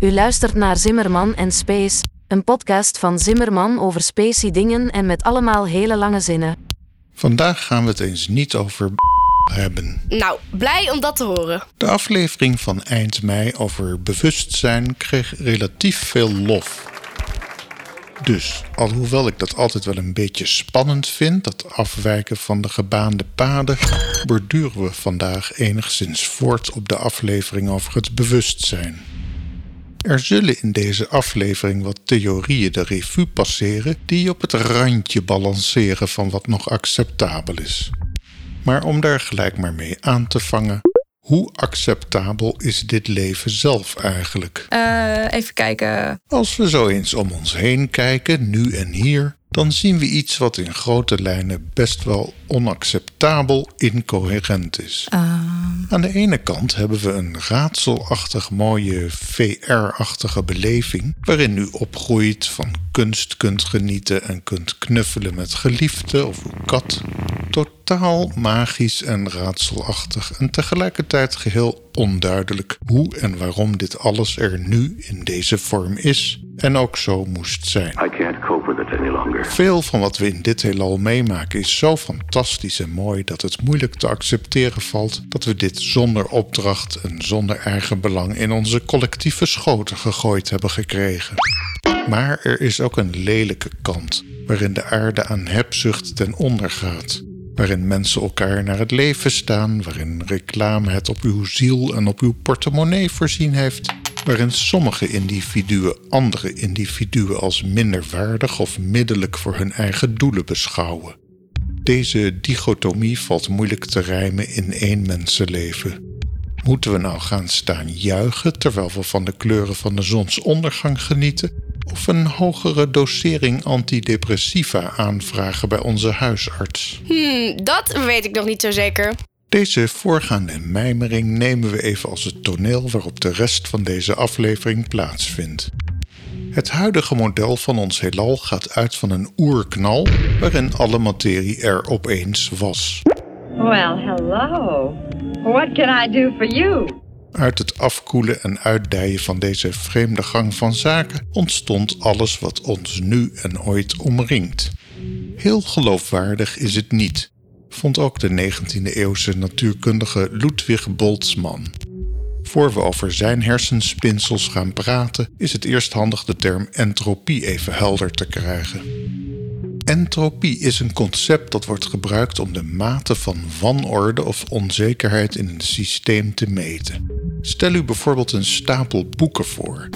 U luistert naar Zimmerman en Space, een podcast van Zimmerman over spacey dingen en met allemaal hele lange zinnen. Vandaag gaan we het eens niet over hebben. Nou, blij om dat te horen. De aflevering van eind mei over bewustzijn kreeg relatief veel lof. Dus, alhoewel ik dat altijd wel een beetje spannend vind, dat afwijken van de gebaande paden, borduren we vandaag enigszins voort op de aflevering over het bewustzijn. Er zullen in deze aflevering wat theorieën de revue passeren die op het randje balanceren van wat nog acceptabel is. Maar om daar gelijk maar mee aan te vangen, hoe acceptabel is dit leven zelf eigenlijk? Uh, even kijken. Als we zo eens om ons heen kijken, nu en hier, dan zien we iets wat in grote lijnen best wel onacceptabel incoherent is. Uh. Aan de ene kant hebben we een raadselachtig mooie VR-achtige beleving, waarin u opgroeit, van kunst kunt genieten en kunt knuffelen met geliefden of uw kat. Totaal magisch en raadselachtig en tegelijkertijd geheel onduidelijk hoe en waarom dit alles er nu in deze vorm is en ook zo moest zijn. Veel van wat we in dit heelal meemaken is zo fantastisch en mooi dat het moeilijk te accepteren valt dat we dit zonder opdracht en zonder eigen belang in onze collectieve schoten gegooid hebben gekregen. Maar er is ook een lelijke kant, waarin de aarde aan hebzucht ten onder gaat. Waarin mensen elkaar naar het leven staan, waarin reclame het op uw ziel en op uw portemonnee voorzien heeft. Waarin sommige individuen andere individuen als minderwaardig of middelijk voor hun eigen doelen beschouwen. Deze dichotomie valt moeilijk te rijmen in één mensenleven. Moeten we nou gaan staan juichen terwijl we van de kleuren van de zonsondergang genieten? Of een hogere dosering antidepressiva aanvragen bij onze huisarts? Hmm, dat weet ik nog niet zo zeker. Deze voorgaande mijmering nemen we even als het toneel waarop de rest van deze aflevering plaatsvindt. Het huidige model van ons heelal gaat uit van een oerknal waarin alle materie er opeens was. Well, hello. What can I do for you? Uit het afkoelen en uitdijen van deze vreemde gang van zaken ontstond alles wat ons nu en ooit omringt. Heel geloofwaardig is het niet, vond ook de 19e-eeuwse natuurkundige Ludwig Boltzmann. Voor we over zijn hersenspinsels gaan praten, is het eerst handig de term entropie even helder te krijgen. Entropie is een concept dat wordt gebruikt om de mate van wanorde of onzekerheid in een systeem te meten. Stel u bijvoorbeeld een stapel boeken voor.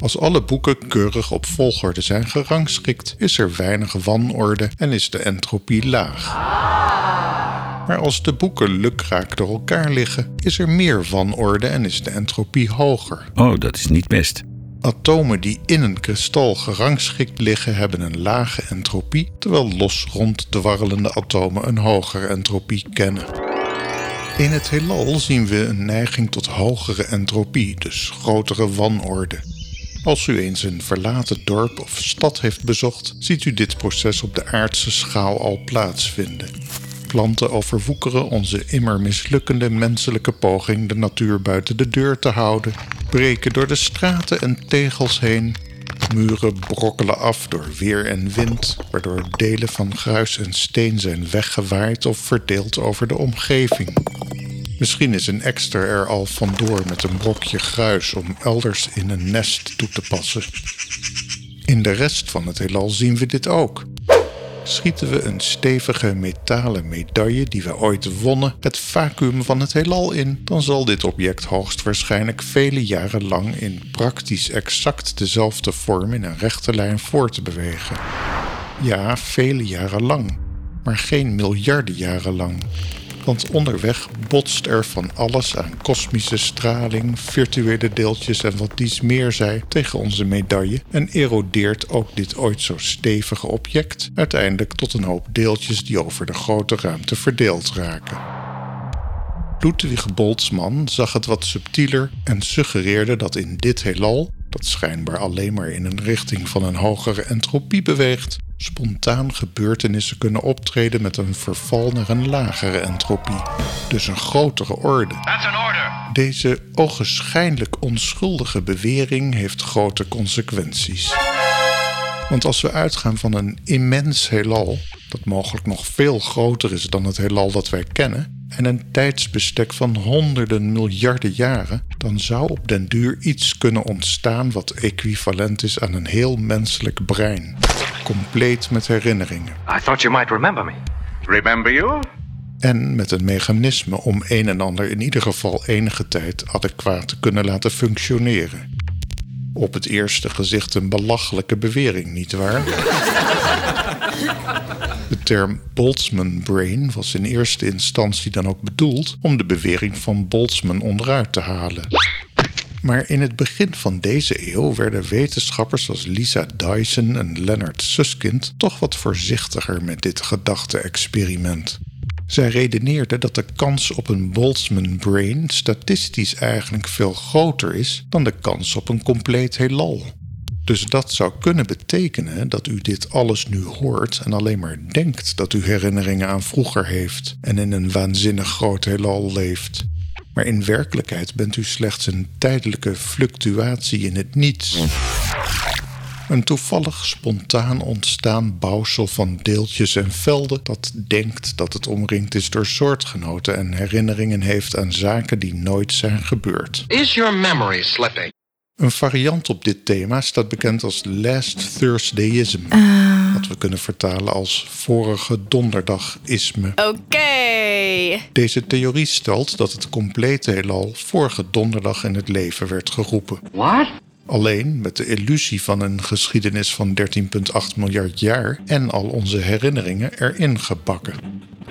Als alle boeken keurig op volgorde zijn gerangschikt, is er weinig wanorde en is de entropie laag. Maar als de boeken lukraak door elkaar liggen, is er meer wanorde en is de entropie hoger. Oh, dat is niet best. Atomen die in een kristal gerangschikt liggen hebben een lage entropie, terwijl los ronddwarrelende atomen een hogere entropie kennen. In het heelal zien we een neiging tot hogere entropie, dus grotere wanorde. Als u eens een verlaten dorp of stad heeft bezocht, ziet u dit proces op de aardse schaal al plaatsvinden. Planten overwoekeren onze immer mislukkende menselijke poging de natuur buiten de deur te houden, breken door de straten en tegels heen. Muren brokkelen af door weer en wind, waardoor delen van gruis en steen zijn weggewaaid of verdeeld over de omgeving. Misschien is een extra er al vandoor met een brokje gruis om elders in een nest toe te passen. In de rest van het heelal zien we dit ook. Schieten we een stevige metalen medaille die we ooit wonnen. Het vacuüm van het heelal in, dan zal dit object hoogstwaarschijnlijk vele jaren lang in praktisch exact dezelfde vorm in een rechte lijn voortbewegen. Ja, vele jaren lang, maar geen miljarden jaren lang want onderweg botst er van alles aan kosmische straling, virtuele deeltjes en wat dies meer zij tegen onze medaille en erodeert ook dit ooit zo stevige object uiteindelijk tot een hoop deeltjes die over de grote ruimte verdeeld raken. Ludwig Boltzmann zag het wat subtieler en suggereerde dat in dit heelal, dat schijnbaar alleen maar in een richting van een hogere entropie beweegt, spontaan gebeurtenissen kunnen optreden met een verval naar een lagere entropie, dus een grotere orde. Deze ogenschijnlijk onschuldige bewering heeft grote consequenties. Want als we uitgaan van een immens heelal, dat mogelijk nog veel groter is dan het heelal dat wij kennen, en een tijdsbestek van honderden miljarden jaren, dan zou op den duur iets kunnen ontstaan wat equivalent is aan een heel menselijk brein, compleet met herinneringen. I thought you might remember me. Remember you? En met een mechanisme om een en ander in ieder geval enige tijd adequaat te kunnen laten functioneren. Op het eerste gezicht een belachelijke bewering, nietwaar? Term Boltzmann brain was in eerste instantie dan ook bedoeld om de bewering van Boltzmann onderuit te halen. Maar in het begin van deze eeuw werden wetenschappers als Lisa Dyson en Leonard Susskind toch wat voorzichtiger met dit gedachte-experiment. Zij redeneerden dat de kans op een Boltzmann brain statistisch eigenlijk veel groter is dan de kans op een compleet heelal. Dus dat zou kunnen betekenen dat u dit alles nu hoort en alleen maar denkt dat u herinneringen aan vroeger heeft en in een waanzinnig groot heelal leeft. Maar in werkelijkheid bent u slechts een tijdelijke fluctuatie in het niets. Een toevallig spontaan ontstaan bouwsel van deeltjes en velden dat denkt dat het omringd is door soortgenoten en herinneringen heeft aan zaken die nooit zijn gebeurd. Is your memory slipping? Een variant op dit thema staat bekend als Last Thursdayism, wat we kunnen vertalen als vorige donderdagisme. Oké. Deze theorie stelt dat het complete heelal vorige donderdag in het leven werd geroepen. What? Alleen met de illusie van een geschiedenis van 13,8 miljard jaar en al onze herinneringen erin gebakken.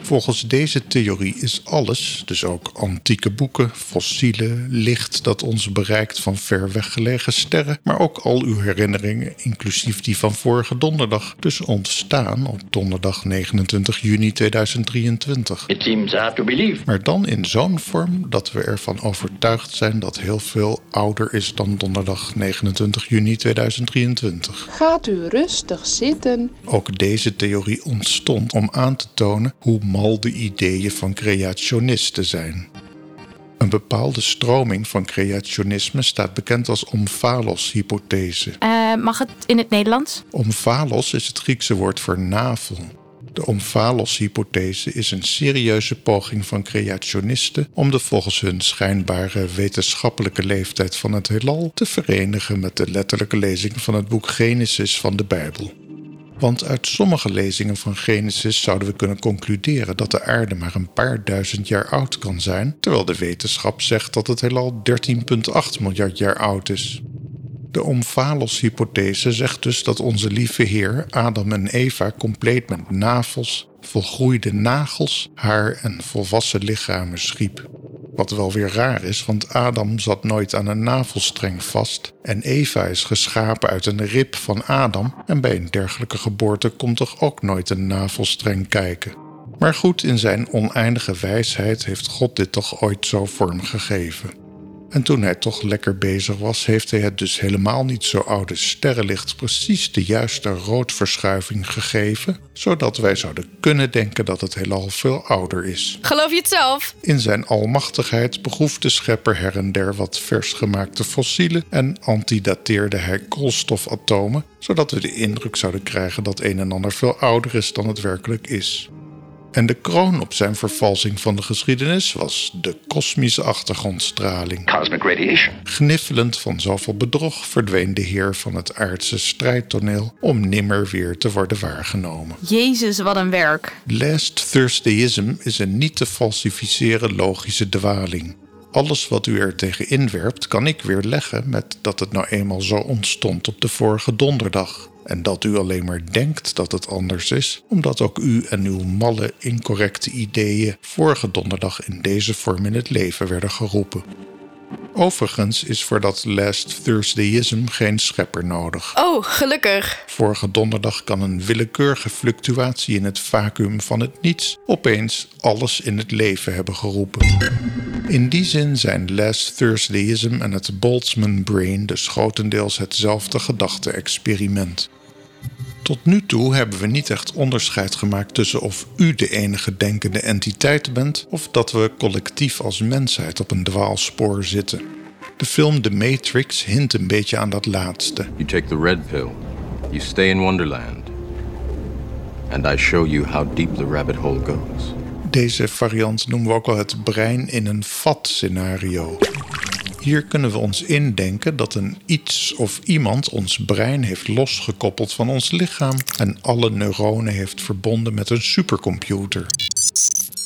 Volgens deze theorie is alles, dus ook antieke boeken, fossielen, licht dat ons bereikt van ver weggelegen sterren, maar ook al uw herinneringen, inclusief die van vorige donderdag, dus ontstaan op donderdag 29 juni 2023. It seems hard to believe. Maar dan in zo'n vorm dat we ervan overtuigd zijn dat heel veel ouder is dan donderdag 29 juni 2023. Gaat u rustig zitten. Ook deze theorie ontstond om aan te tonen hoe mal de ideeën van creationisten zijn. Een bepaalde stroming van creationisme staat bekend als omphalos-hypothese. Eh, mag het in het Nederlands? Omphalos is het Griekse woord voor navel. De omphalos-hypothese is een serieuze poging van creationisten om de volgens hun schijnbare wetenschappelijke leeftijd van het heelal te verenigen met de letterlijke lezing van het boek Genesis van de Bijbel. Want uit sommige lezingen van Genesis zouden we kunnen concluderen dat de aarde maar een paar duizend jaar oud kan zijn, terwijl de wetenschap zegt dat het heelal 13,8 miljard jaar oud is. De Omphalos-hypothese zegt dus dat onze lieve Heer Adam en Eva compleet met navels, volgroeide nagels, haar en volwassen lichamen schiep. Wat wel weer raar is, want Adam zat nooit aan een navelstreng vast en Eva is geschapen uit een rib van Adam en bij een dergelijke geboorte komt toch ook nooit een navelstreng kijken. Maar goed, in zijn oneindige wijsheid heeft God dit toch ooit zo vormgegeven. En toen hij toch lekker bezig was, heeft hij het dus helemaal niet zo oude sterrenlicht precies de juiste roodverschuiving gegeven, zodat wij zouden kunnen denken dat het heelal veel ouder is. Geloof je het zelf? In zijn almachtigheid begroef de schepper her en der wat vers gemaakte fossielen en antidateerde hij koolstofatomen, zodat we de indruk zouden krijgen dat een en ander veel ouder is dan het werkelijk is. En de kroon op zijn vervalsing van de geschiedenis was de kosmische achtergrondstraling. Cosmic radiation. Gniffelend van zoveel bedrog verdween de heer van het aardse strijdtoneel om nimmer weer te worden waargenomen. Jezus, wat een werk. Last Thursdayism is een niet te falsificeren logische dwaling. Alles wat u er tegen inwerpt, kan ik weer leggen met dat het nou eenmaal zo ontstond op de vorige donderdag. En dat u alleen maar denkt dat het anders is, omdat ook u en uw malle, incorrecte ideeën vorige donderdag in deze vorm in het leven werden geroepen. Overigens is voor dat Last Thursdayism geen schepper nodig. Oh, gelukkig. Vorige donderdag kan een willekeurige fluctuatie in het vacuüm van het niets opeens alles in het leven hebben geroepen. In die zin zijn Last Thursdayism en het Boltzmann Brain dus grotendeels hetzelfde gedachte-experiment. Tot nu toe hebben we niet echt onderscheid gemaakt tussen of u de enige denkende entiteit bent of dat we collectief als mensheid op een dwaalspoor zitten. De film The Matrix hint een beetje aan dat laatste. You take the red pill, you stay in Wonderland, and I show you how deep the rabbit hole goes. Deze variant noemen we ook wel het brein in een vat scenario. Hier kunnen we ons indenken dat een iets of iemand ons brein heeft losgekoppeld van ons lichaam en alle neuronen heeft verbonden met een supercomputer.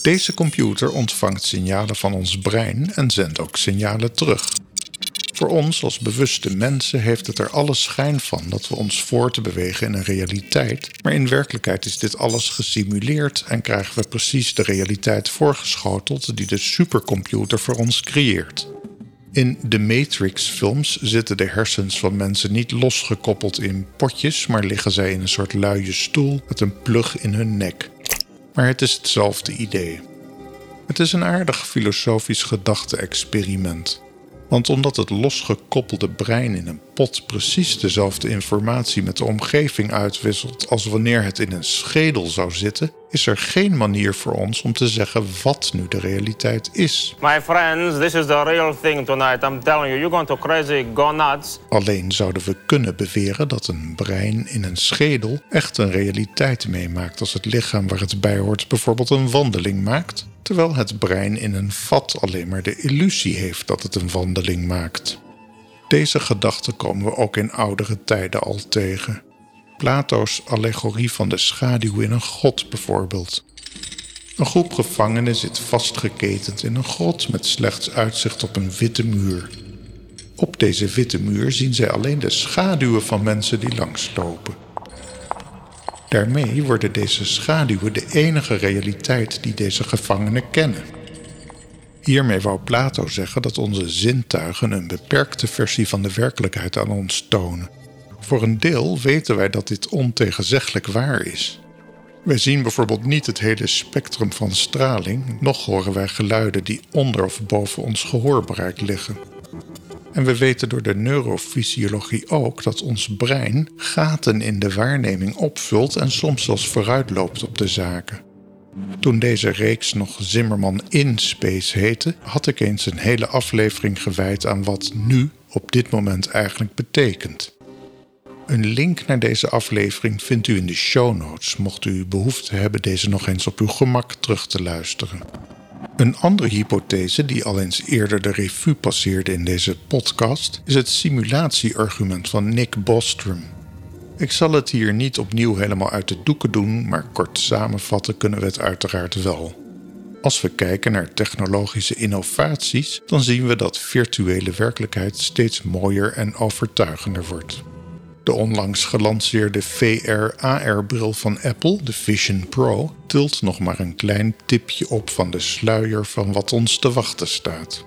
Deze computer ontvangt signalen van ons brein en zendt ook signalen terug. Voor ons als bewuste mensen heeft het er alle schijn van dat we ons voor te bewegen in een realiteit, maar in werkelijkheid is dit alles gesimuleerd en krijgen we precies de realiteit voorgeschoteld die de supercomputer voor ons creëert. In de Matrix-films zitten de hersens van mensen niet losgekoppeld in potjes, maar liggen zij in een soort luie stoel met een plug in hun nek. Maar het is hetzelfde idee. Het is een aardig filosofisch gedachte-experiment. Want omdat het losgekoppelde brein in een pot precies dezelfde informatie met de omgeving uitwisselt als wanneer het in een schedel zou zitten, is er geen manier voor ons om te zeggen wat nu de realiteit is. My friends, this is the real thing tonight. I'm telling you, you're going to crazy, go nuts. Alleen zouden we kunnen beweren dat een brein in een schedel echt een realiteit meemaakt als het lichaam waar het bij hoort bijvoorbeeld een wandeling maakt, terwijl het brein in een vat alleen maar de illusie heeft dat het een wandeling maakt. Deze gedachte komen we ook in oudere tijden al tegen. Plato's allegorie van de schaduw in een grot bijvoorbeeld. Een groep gevangenen zit vastgeketend in een grot met slechts uitzicht op een witte muur. Op deze witte muur zien zij alleen de schaduwen van mensen die langslopen. Daarmee worden deze schaduwen de enige realiteit die deze gevangenen kennen. Hiermee wou Plato zeggen dat onze zintuigen een beperkte versie van de werkelijkheid aan ons tonen. Voor een deel weten wij dat dit ontegenzeggelijk waar is. Wij zien bijvoorbeeld niet het hele spectrum van straling, noch horen wij geluiden die onder of boven ons gehoorbereik liggen. En we weten door de neurofysiologie ook dat ons brein gaten in de waarneming opvult en soms zelfs vooruitloopt op de zaken. Toen deze reeks nog Zimmerman in Space heette, had ik eens een hele aflevering gewijd aan wat nu op dit moment eigenlijk betekent. Een link naar deze aflevering vindt u in de show notes, mocht u behoefte hebben deze nog eens op uw gemak terug te luisteren. Een andere hypothese die al eens eerder de revue passeerde in deze podcast is het simulatieargument van Nick Bostrom. Ik zal het hier niet opnieuw helemaal uit de doeken doen, maar kort samenvatten kunnen we het uiteraard wel. Als we kijken naar technologische innovaties, dan zien we dat virtuele werkelijkheid steeds mooier en overtuigender wordt. De onlangs gelanceerde VR-AR-bril van Apple, de Vision Pro, tilt nog maar een klein tipje op van de sluier van wat ons te wachten staat.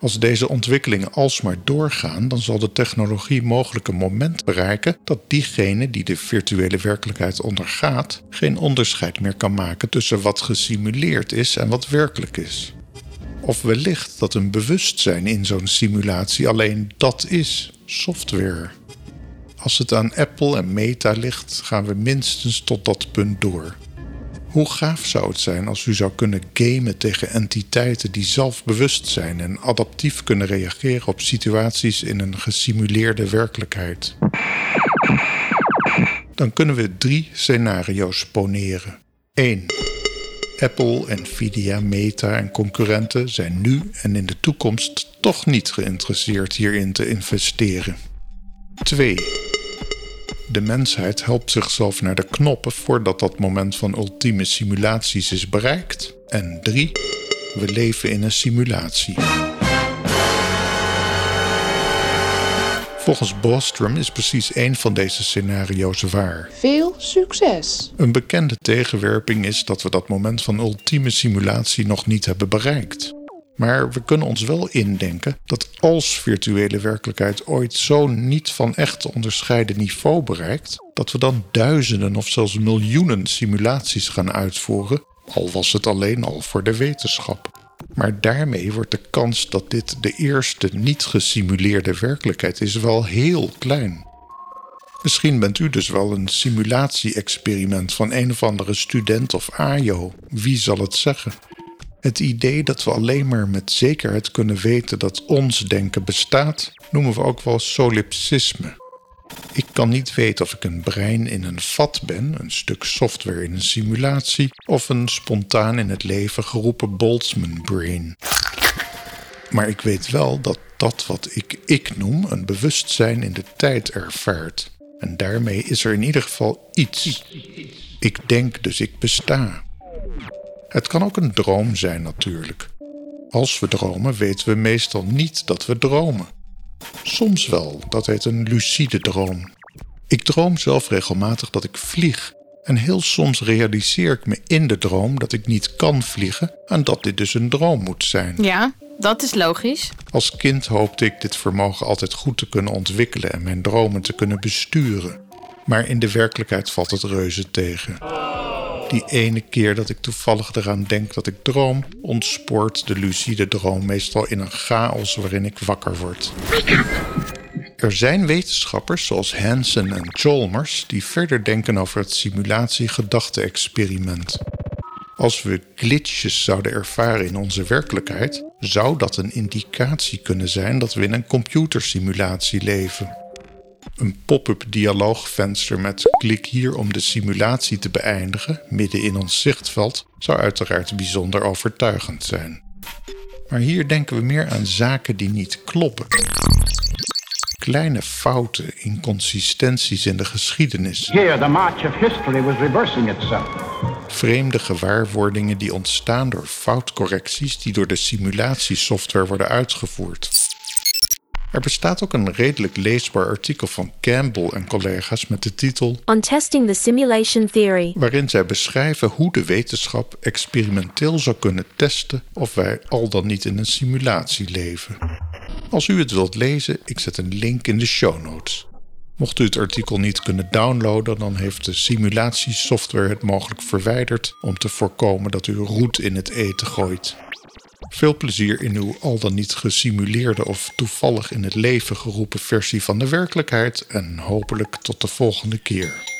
Als deze ontwikkelingen alsmaar doorgaan, dan zal de technologie mogelijk een moment bereiken dat diegene die de virtuele werkelijkheid ondergaat, geen onderscheid meer kan maken tussen wat gesimuleerd is en wat werkelijk is. Of wellicht dat een bewustzijn in zo'n simulatie alleen dat is, software. Als het aan Apple en Meta ligt, gaan we minstens tot dat punt door. Hoe gaaf zou het zijn als u zou kunnen gamen tegen entiteiten die zelfbewust zijn en adaptief kunnen reageren op situaties in een gesimuleerde werkelijkheid? Dan kunnen we drie scenario's poneren. 1. Apple, Nvidia, Meta en concurrenten zijn nu en in de toekomst toch niet geïnteresseerd hierin te investeren. 2. De mensheid helpt zichzelf naar de knoppen voordat dat moment van ultieme simulaties is bereikt. En 3. We leven in een simulatie. Volgens Bostrom is precies één van deze scenario's waar. Veel succes! Een bekende tegenwerping is dat we dat moment van ultieme simulatie nog niet hebben bereikt. Maar we kunnen ons wel indenken dat als virtuele werkelijkheid ooit zo'n niet van echt te onderscheiden niveau bereikt, dat we dan duizenden of zelfs miljoenen simulaties gaan uitvoeren, al was het alleen al voor de wetenschap. Maar daarmee wordt de kans dat dit de eerste niet gesimuleerde werkelijkheid is wel heel klein. Misschien bent u dus wel een simulatie-experiment van een of andere student of AJO. Wie zal het zeggen? Het idee dat we alleen maar met zekerheid kunnen weten dat ons denken bestaat, noemen we ook wel solipsisme. Ik kan niet weten of ik een brein in een vat ben, een stuk software in een simulatie, of een spontaan in het leven geroepen Boltzmann brain. Maar ik weet wel dat dat wat ik ik noem een bewustzijn in de tijd ervaart. En daarmee is er in ieder geval iets. Ik denk dus ik besta. Het kan ook een droom zijn natuurlijk. Als we dromen weten we meestal niet dat we dromen. Soms wel, dat heet een lucide droom. Ik droom zelf regelmatig dat ik vlieg. En heel soms realiseer ik me in de droom dat ik niet kan vliegen en dat dit dus een droom moet zijn. Ja, dat is logisch. Als kind hoopte ik dit vermogen altijd goed te kunnen ontwikkelen en mijn dromen te kunnen besturen. Maar in de werkelijkheid valt het reuze tegen. Die ene keer dat ik toevallig eraan denk dat ik droom, ontspoort de lucide droom meestal in een chaos waarin ik wakker word. Er zijn wetenschappers zoals Hansen en Chalmers die verder denken over het simulatie-gedachte-experiment. Als we glitches zouden ervaren in onze werkelijkheid, zou dat een indicatie kunnen zijn dat we in een computersimulatie leven. Een pop-up dialoogvenster met klik hier om de simulatie te beëindigen midden in ons zichtveld zou uiteraard bijzonder overtuigend zijn. Maar hier denken we meer aan zaken die niet kloppen. Kleine fouten, inconsistenties in de geschiedenis. Here, the march of history was reversing itself. Vreemde gewaarwordingen die ontstaan door foutcorrecties die door de simulatiesoftware worden uitgevoerd. Er bestaat ook een redelijk leesbaar artikel van Campbell en collega's met de titel On Testing the Simulation Theory. waarin zij beschrijven hoe de wetenschap experimenteel zou kunnen testen of wij al dan niet in een simulatie leven. Als u het wilt lezen, ik zet een link in de show notes. Mocht u het artikel niet kunnen downloaden, dan heeft de simulatiesoftware het mogelijk verwijderd om te voorkomen dat u roet in het eten gooit. Veel plezier in uw al dan niet gesimuleerde of toevallig in het leven geroepen versie van de werkelijkheid en hopelijk tot de volgende keer.